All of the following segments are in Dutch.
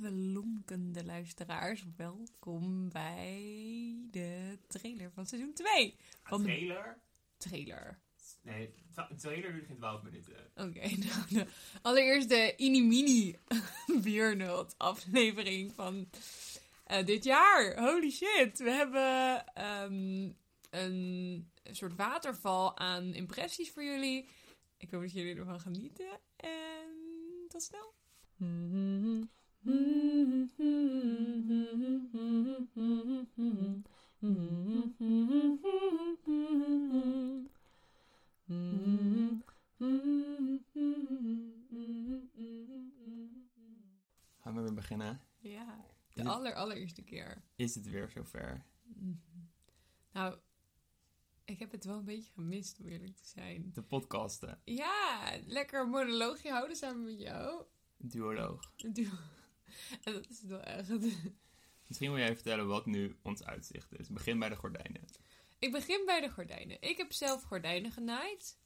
lieve lonkende luisteraars, welkom bij de trailer van seizoen 2. Van de trailer? trailer. Nee, een trailer duurt geen 12 minuten. Oké, nou, allereerst de Inimini Biernut aflevering van eh, dit jaar. Holy shit, we hebben ehm, een soort waterval aan impressies voor jullie. Ik hoop dat jullie ervan genieten en tot snel. Gaan we weer beginnen? Ja, de aller allereerste keer. Is het weer zover? Nou, ik heb het wel een beetje gemist, om eerlijk te zijn. De podcasten. Ja, lekker een monoloogje houden samen met jou. Duoloog. Doe- En dat is wel echt. Misschien wil jij vertellen wat nu ons uitzicht is. Begin bij de gordijnen. Ik begin bij de gordijnen. Ik heb zelf gordijnen genaaid.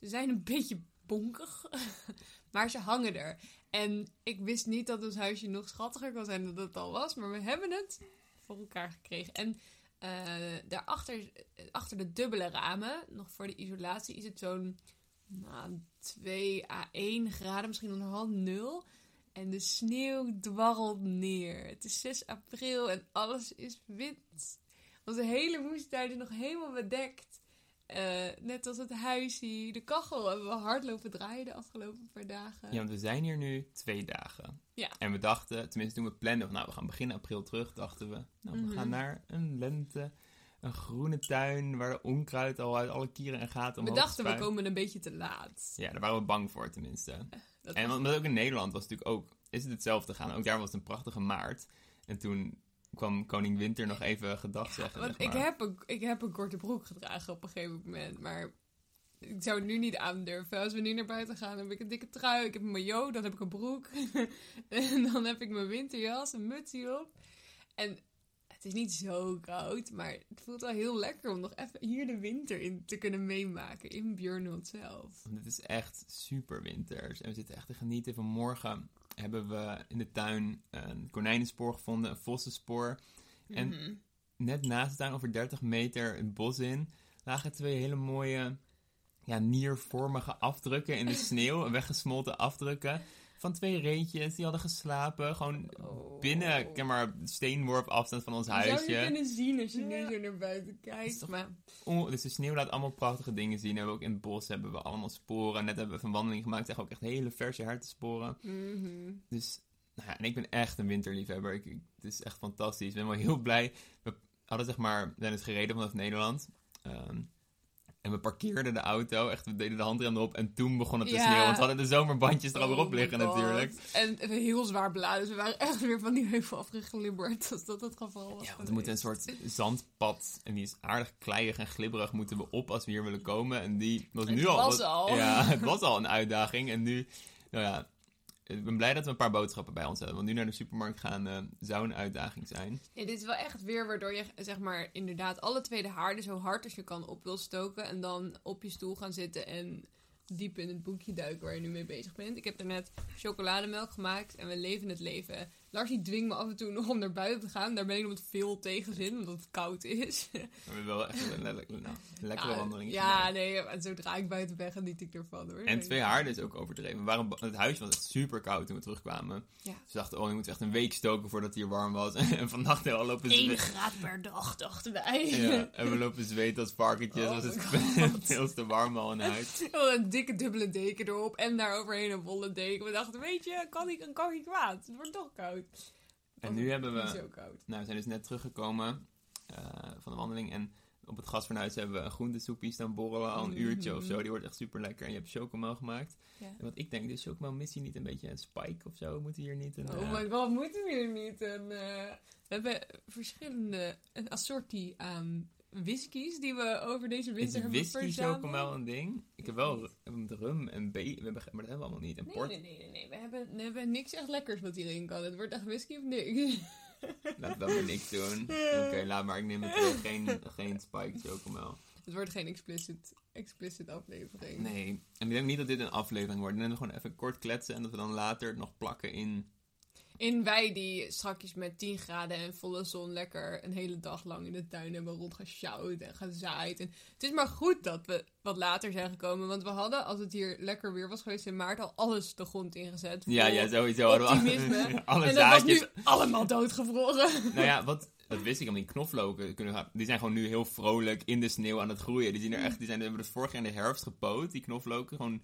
Ze zijn een beetje bonkig, maar ze hangen er. En ik wist niet dat ons huisje nog schattiger kan zijn dan dat het al was, maar we hebben het voor elkaar gekregen. En eh, daarachter, eh, achter de dubbele ramen, nog voor de isolatie, is het zo'n nou, 2 à 1 graden, misschien onderhand 0. En de sneeuw dwarrelt neer. Het is 6 april en alles is wit. Onze hele moestuin is nog helemaal bedekt. Eh, net als het huisje, de kachel hebben we hard lopen draaien de afgelopen paar dagen. Ja, want we zijn hier nu twee dagen. Ja. En we dachten, tenminste toen we planden, van, nou we gaan begin april terug, dachten we. Nou, we Mhm. gaan naar een lente, een groene tuin waar de onkruid al uit alle kieren en gaten we dachten we komen een beetje te laat. Ja, daar waren we bang voor tenminste. Dat En omdat ook in Nederland was natuurlijk ook, is het hetzelfde gaan. Ook daar was het een prachtige maart. En toen kwam koning Winter nog even gedag zeggen. Want zeg ik, heb een, ik heb een korte broek gedragen op een gegeven moment, maar ik zou het nu niet aandurven. Als we nu naar buiten gaan, heb ik een dikke trui, ik heb een maillot, dan heb ik een broek. en dan heb ik mijn winterjas, een mutsje op. En het is niet zo koud, maar het voelt wel heel lekker om nog even hier de winter in te kunnen meemaken in Björnholt zelf. Het is echt super winters. En we zitten echt te genieten. Vanmorgen hebben we in de tuin een konijnenspoor gevonden, een vossenspoor. En Mhm. net naast de tuin, over 30 meter het bos in, lagen twee hele mooie, ja, niervormige afdrukken in de sneeuw. weggesmolten afdrukken van twee reetjes die hadden geslapen. Gewoon Oh. binnen, zeg maar, steenworp afstand van ons Je zou huisje. je kunnen zien als je Ja. nu zo naar buiten kijkt. Toch- Maar Oh, dus de sneeuw laat allemaal prachtige dingen zien. En we ook in het bos hebben we allemaal sporen. Net hebben we een wandeling gemaakt. Echt ook echt hele verse hertensporen. Mhm. Dus, nou ja, en ik ben echt een winterliefhebber. Ik, ik- het is echt fantastisch. Ik ben wel heel blij. We hadden zeg maar, we zijn dus gereden vanaf Nederland. Ehm, en we parkeerden de auto. Echt, we deden de handrem erop. En toen begon het te Ja. sneeuwen. Want we hadden de zomerbandjes er al weer Oh op liggen natuurlijk. En heel zwaar beladen. Dus we waren echt weer van die heuvel afgeglibberd. Als dat het geval was. Ja, want we moeten een soort zandpad. En die is aardig kleiig en glibberig moeten we op als we hier willen komen. En die was Het nu al... was al. Ja, het was al een uitdaging. En nu, nou ja... Ik ben blij dat we een paar boodschappen bij ons hebben. Want nu naar de supermarkt gaan eh, zou een uitdaging zijn. Ja, dit is wel echt weer waardoor je zeg maar inderdaad alle twee de haarden zo hard als je kan op wil stoken. En dan op je stoel gaan zitten en diep in het boekje duiken waar je nu mee bezig bent. Ik heb er net chocolademelk gemaakt en we leven het leven. Larsie dwingt me af en toe nog om naar buiten te gaan. Daar ben ik nog met veel tegenzin, omdat het koud is. We hebben wel echt een, le- nou, een lekkere Ja, wandeling Ja, nee, en zodra ik buiten ben, geniet ik ervan hoor. En twee haarden is ook overdreven. We waren, het huis was echt super koud toen we terugkwamen. Ja. Dus we dachten, oh, je moet echt een week stoken voordat het hier warm was. en vannacht al lopen 1 zweten. graad per dag, dachten wij. Ja, en we lopen zweten als varkentjes. Oh was het veel te warm al in huis. Een dikke dubbele deken erop en daar overheen een wollen deken. We dachten, weet je, kan niet, kan niet kwaad. Het wordt toch koud. En nu hebben we... zo koud. Nou, we zijn dus net teruggekomen eh, van de wandeling. En op het gasfornuis hebben we een groentesoepje staan borrelen al een uurtje of zo. Die wordt echt super lekker. En je hebt chocomel gemaakt. Ja. En wat ik denk, dus chocomel mis je niet een beetje een spike of zo? Moet hier niet een... Oh eh, my god, moeten we hier niet? Eh, we hebben verschillende, een assortie aan whiskies die we over deze Is winter hebben whisky verzameld. chocomel een ding? Ik heb wel rum en B, we hebben, ge- maar dat hebben we allemaal niet. En Nee, port, nee, nee, nee, nee. We hebben, we hebben niks echt lekkers wat hierin kan. Het wordt echt whisky of niks. laat dat maar niks doen. Oké, laat maar, ik neem het terug. Geen, geen spike chocomel. Het wordt geen explicit, explicit aflevering. Nee, en ik denk niet dat dit een aflevering wordt. We gewoon even kort kletsen en dat we dan later nog plakken in... In wij die strakjes met 10 graden en volle zon lekker een hele dag lang in de tuin hebben rondgesjouwd en gezaaid. En het is maar goed dat we wat later zijn gekomen, want we hadden, als het hier lekker weer was geweest in maart, al alles de grond ingezet. Ja, ja, sowieso. hadden Optimisme. Alle en dat was nu allemaal doodgevroren. Nou ja, wat, dat wist ik al. Die knoflooken kunnen gaan. Die zijn gewoon nu heel vrolijk in de sneeuw aan het groeien. Die zien er echt. Die zijn, we hebben dus vorig jaar in de herfst gepoot, die knoflooken. Gewoon.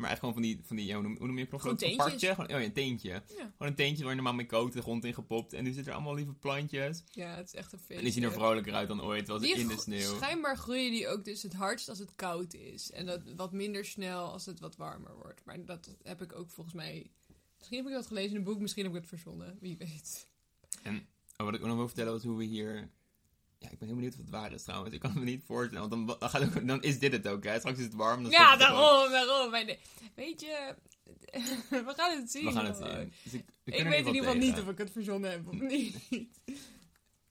Maar echt gewoon van die, van die ja, hoe, noem, hoe noem je knoflook? Gewoon Een teentjes. partje? Gewoon, oh ja, een teentje. Ja. Gewoon een teentje waar je normaal mee kookt, de grond in gepopt. En nu zitten er allemaal lieve plantjes. Ja, het is echt een feest. En die zien er vrolijker uit dan ooit, was in de sneeuw. Schijnbaar groeien die ook dus het hardst als het koud is. En dat wat minder snel als het wat warmer wordt. Maar dat heb ik ook volgens mij... Misschien heb ik dat gelezen in een boek, misschien heb ik het verzonnen. Wie weet. Oh, wat ik ook nog wil vertellen was hoe we hier... Ja, ik ben heel benieuwd of het waar is trouwens. Ik kan het me niet voorstellen, want dan, dan, gaat ook, dan is dit het ook, hè. Straks is het warm. Dan Ja, daarom, daarom. Weet je, we gaan het zien. We gaan het zien. Dus ik, we Ik kunnen weet in ieder geval niet of ik het verzonnen heb of niet.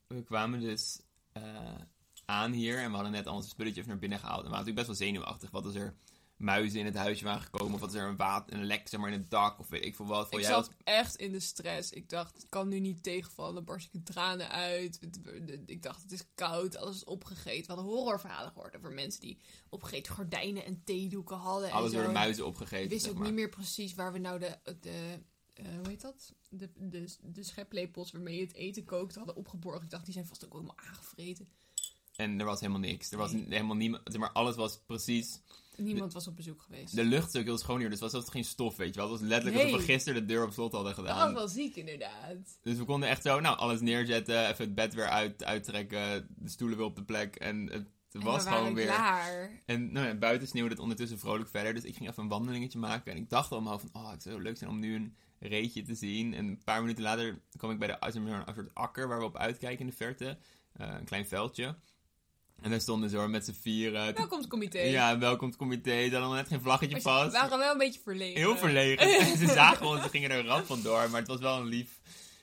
We kwamen dus eh, aan hier en we hadden net al onze spulletjes naar binnen gehaald. En we waren natuurlijk best wel zenuwachtig. Wat als er muizen in het huisje waren gekomen? Of als er een, water, een lek zeg maar, in het dak? Of weet ik veel wat. Voor Ik jij zat echt in de stress. Ik dacht, het kan nu niet tegenvallen. Dan barst ik in tranen uit. Ik dacht, het is koud. Alles is opgegeten. We hadden horrorverhalen gehoord over mensen die opgegeten gordijnen en theedoeken hadden. alles en door de muizen Ik opgegeten. wist zeg ook maar. niet meer precies waar we nou de... de eh, hoe heet dat? De, de, de scheplepels waarmee je het eten kookt hadden opgeborgen. Ik dacht, die zijn vast ook helemaal aangevreten. En er was helemaal niks. Er was Nee. helemaal niemand. Maar, alles was precies. Niemand was op bezoek geweest. De lucht ook heel schoon hier, dus het was zelfs geen stof, weet je wel. Het was letterlijk Nee. alsof we gisteren de deur op slot hadden dat gedaan. was wel ziek, inderdaad. Dus we konden echt zo, nou, alles neerzetten, even het bed weer uit, uittrekken, de stoelen weer op de plek. En het was we waren gewoon weer. klaar. En nou ja, buiten sneeuwde het ondertussen vrolijk verder. Dus ik ging even een wandelingetje maken. En ik dacht allemaal van, oh, het zou leuk zijn om nu een reetje te zien. En een paar minuten later kwam ik bij de, een soort akker waar we op uitkijken in de verte. Eh, een klein veldje. En daar stonden ze hoor met z'n vieren. Welkomstcomité. Ja, welkomstcomité. Ze hadden nog net geen vlaggetje Maar ze vast. waren wel een beetje verlegen. Heel verlegen. En ze zagen ons, ze gingen er rap vandoor. Maar het was wel een lief,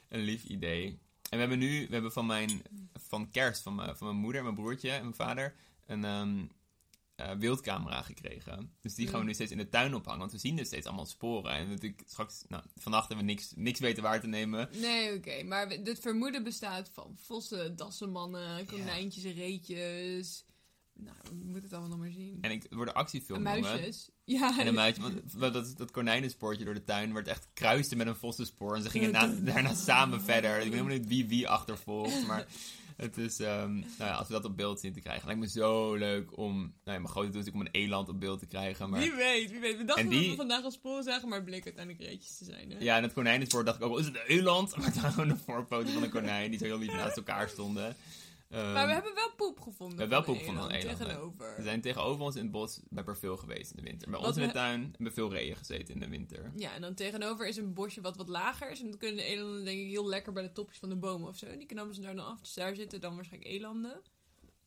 een lief idee. En we hebben nu, we hebben van mijn, van kerst, van mijn, van mijn moeder, mijn broertje en mijn vader, een ehm, eh, wildcamera gekregen. Dus die gaan we Mm. nu steeds in de tuin ophangen. Want we zien dus steeds allemaal sporen. En natuurlijk straks, nou, vannacht hebben we niks, niks weten waar te nemen. Nee, oké. Maar het vermoeden bestaat van vossen, dassenmannen, konijntjes en reetjes. Nou, we moeten het allemaal nog maar zien. En ik, er worden actiefilm muisjes. Ja, En een muisje, want dat, dat konijnenspoortje door de tuin werd echt kruiste met een vossenspoor. En ze gingen na- daarna samen verder. Ik ben helemaal niet wie wie achtervolgt, maar het is, ehm, nou ja, als we dat op beeld zien te krijgen, lijkt me zo leuk om, nou ja, mijn grote doel is natuurlijk om een eland op beeld te krijgen. Maar Wie weet, wie weet. We dachten En die- dat we vandaag al sporen zagen, maar het bleek uiteindelijk reetjes te zijn. Hè? ja, en het konijnenspoor dacht ik ook, is het een eland? Maar was gewoon een voorfoto van een konijn die zo heel lief naast elkaar stonden. Ehm, Maar we hebben wel poep gevonden. We hebben wel poep gevonden van eland. Tegenover. we zijn tegenover ons in het bos bij Perfil geweest in de winter. Bij Wat ons in de tuin hebben we veel reeën gezeten in de winter. Ja, en dan tegenover is een bosje wat wat lager is. En dan kunnen de elanden denk ik heel lekker bij de topjes van de bomen of zo. En die knappen ze daar dan af. Dus daar zitten dan waarschijnlijk elanden.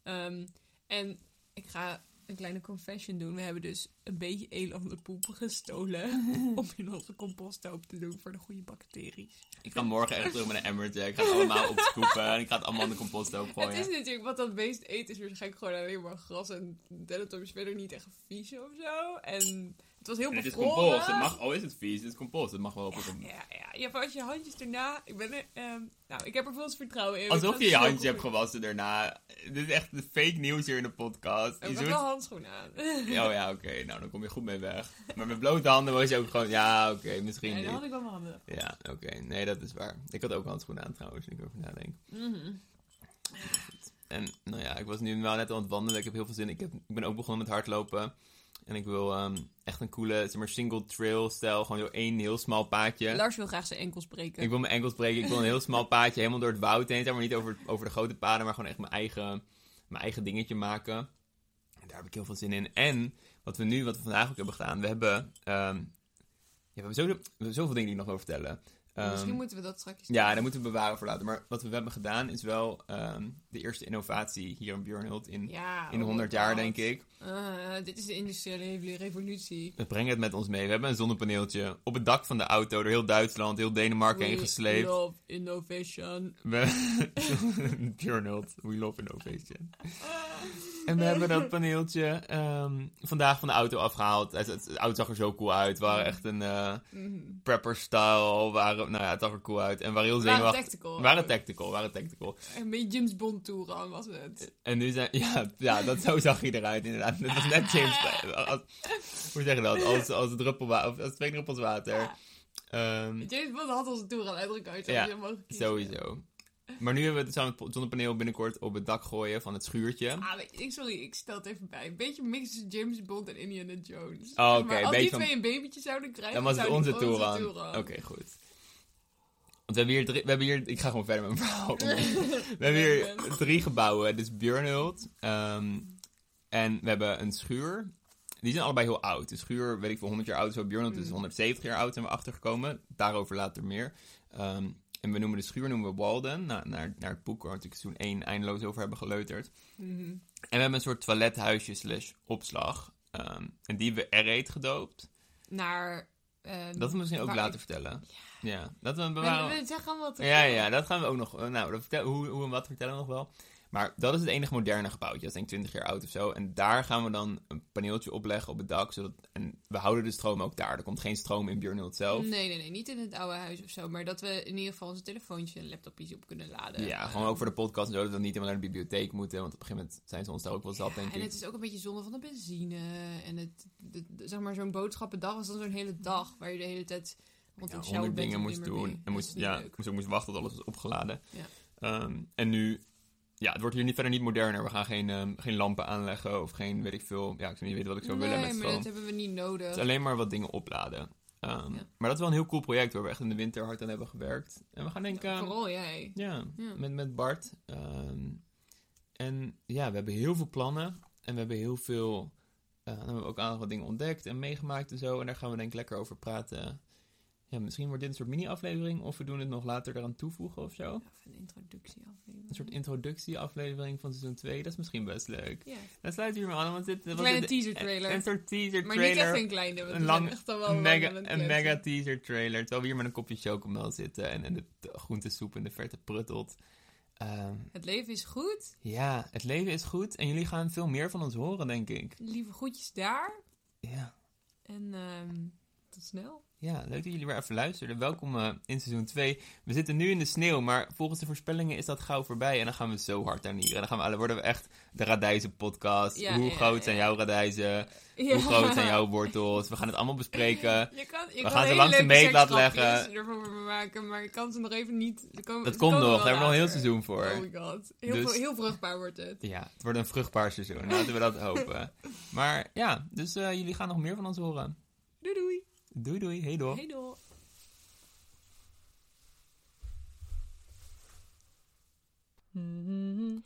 Ehm, en ik ga een kleine confession doen. We hebben dus een beetje elandenpoep gestolen. om in onze composthoop te doen voor de goede bacteriën. Ik ga morgen echt terug met een emmertje. Ik ga het allemaal opscoepen en ik ga het allemaal in de compost gooien. Het is natuurlijk wat dat beest eet, is waarschijnlijk gewoon alleen maar gras. En Dennetom is verder niet echt vies of zo. En was heel En het is bevroren. compost. Het mag, oh, is het vies? Het is compost. Het mag wel op het Ja, ja, ja, maar als je handjes erna... Ik ben er... ehm, nou, ik heb er veel vertrouwen in. Alsof je je het zo handje hebt gewassen daarna. Dit is echt fake nieuws hier in de podcast. Ik heb doet- wel handschoenen aan. Oh ja, oké. Nou, dan kom je goed mee weg. Maar met blote handen was je ook gewoon... Ja, oké. misschien Nee, dan had ik wel mijn handen. Ja, oké. Nee, dat is waar. Ik had ook handschoenen aan trouwens, ik erover nadenk. Mhm. En nou ja, ik was nu wel net aan het wandelen. Ik heb heel veel zin. Ik, heb, ik ben ook begonnen met hardlopen. En ik wil ehm, echt een coole, zeg maar, single trail stijl. Gewoon door één heel smal paadje. Lars wil graag zijn enkels breken. Ik wil mijn enkels breken. Ik wil een heel smal paadje helemaal door het woud heen. Zeg maar niet over, over de grote paden, maar gewoon echt mijn eigen, mijn eigen dingetje maken. En daar heb ik heel veel zin in. En wat we nu, wat we vandaag ook hebben gedaan. We hebben, ehm, ja, we hebben, zo, we hebben zoveel dingen die ik nog wil vertellen. Ehm, Misschien moeten we dat straks... ja, dat moeten we bewaren voor later. Maar wat we hebben gedaan is wel ehm, de eerste innovatie hier in Björnhult in, Ja, in oh 100 my jaar, denk ik. Ah, dit is de industriële revolutie. We brengen het met ons mee. We hebben een zonnepaneeltje op het dak van de auto door heel Duitsland, heel Denemarken heen We gesleept. love innovation. We... Björnhult, we love innovation. En we hebben dat paneeltje ehm, vandaag van de auto afgehaald. Het, auto zag er zo cool uit. We waren echt een eh, Mhm. prepper-style. Waren, nou ja, het zag er cool uit. En waren heel Waren zenuwachtig. tactical. Waren tactical, waren tactical. Een beetje James Bond toeran was het. En nu zijn, ja, ja dat, zo zag hij eruit inderdaad. Het was net James, als, hoe zeg je dat? Als, als, druppel als twee druppels water. Ehm, James Bond had onze toeran uitgekozen. Ja, sowieso. Maar nu hebben we het samen het zonnepaneel binnenkort op het dak gooien van het schuurtje. Ah, ik, sorry, ik stel het even bij. Een beetje mix tussen James Bond en Indiana Jones. Oh, oké, een als die van- twee een babytje zouden krijgen, Dan was het onze toeran. Oké, goed. Want we hebben hier drie, we hebben hier, ik ga gewoon verder met mijn verhaal. we hebben hier drie gebouwen. Dit is Björnhult. ehm, en we hebben een schuur. Die zijn allebei heel oud. De schuur, weet ik veel, 100 jaar oud. Zo Björnhult is Mm. 170 jaar oud, zijn we achtergekomen. Daarover later meer. Ehm, en we noemen de schuur noemen we Walden. Na, naar, naar het boek waar we natuurlijk toen één eindeloos over hebben geleuterd. Mhm. En we hebben een soort toilethuisje slash opslag. Ehm, en die hebben we R-Eet gedoopt. Naar... eh, Dat we misschien ook waar ik- vertellen. Ja, dat we bewaren. we zeggen wat Ja, ja, dat gaan we ook nog. Nou, dat vertel, hoe, hoe en wat vertellen we nog wel. Maar dat is het enige moderne gebouwtje. Dat is denk ik 20 jaar oud of zo. En daar gaan we dan een paneeltje opleggen op het dak. Zodat, en we houden de stroom ook daar. Er komt geen stroom in Björnhult zelf. Nee, nee, nee. Niet in het oude huis of zo. Maar dat we in ieder geval onze telefoontje en laptopjes op kunnen laden. Ja, gewoon ook voor de podcast en zo. Dat we niet helemaal naar de bibliotheek moeten. Want op een gegeven moment zijn ze ons daar ook wel zat, denk En ik. het is ook een beetje zonde van de benzine. En het, zeg maar, zo'n boodschappendag was dan zo'n hele dag waar je de hele tijd rond ja, honderd dingen moest doen. En moest, ja, moest moest wachten tot alles was opgeladen. Ja. Ehm, en nu, ja, het wordt hier niet, verder niet moderner. We gaan geen, ehm, geen lampen aanleggen of geen, weet ik veel. Ja, ik zou niet weten wat ik zou nee, willen met maar stroom. dat hebben we niet nodig. Het is alleen maar wat dingen opladen. Ehm, Ja. Maar dat is wel een heel cool project waar we echt in de winter hard aan hebben gewerkt. En we gaan denken. Vooral jij. Ja, Ja. Met, met Bart. Ehm, en ja, we hebben heel veel plannen. En we hebben heel veel... dan hebben we ook aan wat dingen ontdekt en meegemaakt en zo. En daar gaan we denk ik lekker over praten. Ja, misschien wordt dit een soort mini-aflevering. Of we doen het nog later eraan toevoegen of zo. Of een introductieaflevering. Een soort introductie-aflevering van seizoen 2. Dat is misschien best leuk. Ja. Dan sluiten we hiermee aan, want dit... kleine dit- teaser trailer. Een, een soort teaser Maar niet trailer. echt een kleine. Want een lang- echt al wel Een lang mega, een mega teaser trailer. Terwijl we hier met een kopje chocomel zitten en, en de t- groentesoep in de verte pruttelt. Ehm, Het leven is goed. ja, het leven is goed en jullie gaan veel meer van ons horen, denk ik. Lieve groetjes daar. Ja, En ehm, tot snel. Ja leuk dat jullie weer even luisterden. Welkom eh, in seizoen 2. We zitten nu in de sneeuw, maar volgens de voorspellingen is dat gauw voorbij. En dan gaan we zo hard tuinieren. En dan gaan we, dan worden we echt de radijzen podcast. Ja, Hoe ja, groot zijn ja. jouw radijzen? Ja. Hoe groot zijn jouw wortels? We gaan het allemaal bespreken. Je kan, je We kan gaan ze langs de meetlat seksgrapjes leggen. ervoor maken, maar je kan ze nog even niet... komen- Dat ze komt komen nog, daar hebben we nog een heel seizoen voor. Oh my god. Heel, Dus- heel vruchtbaar wordt het. Ja, het wordt een vruchtbaar seizoen. Laten we dat hopen. Maar ja, dus eh, jullie gaan nog meer van ons horen. Doei doei. Doei doei. Hey door. Hey door. Mm-hmm.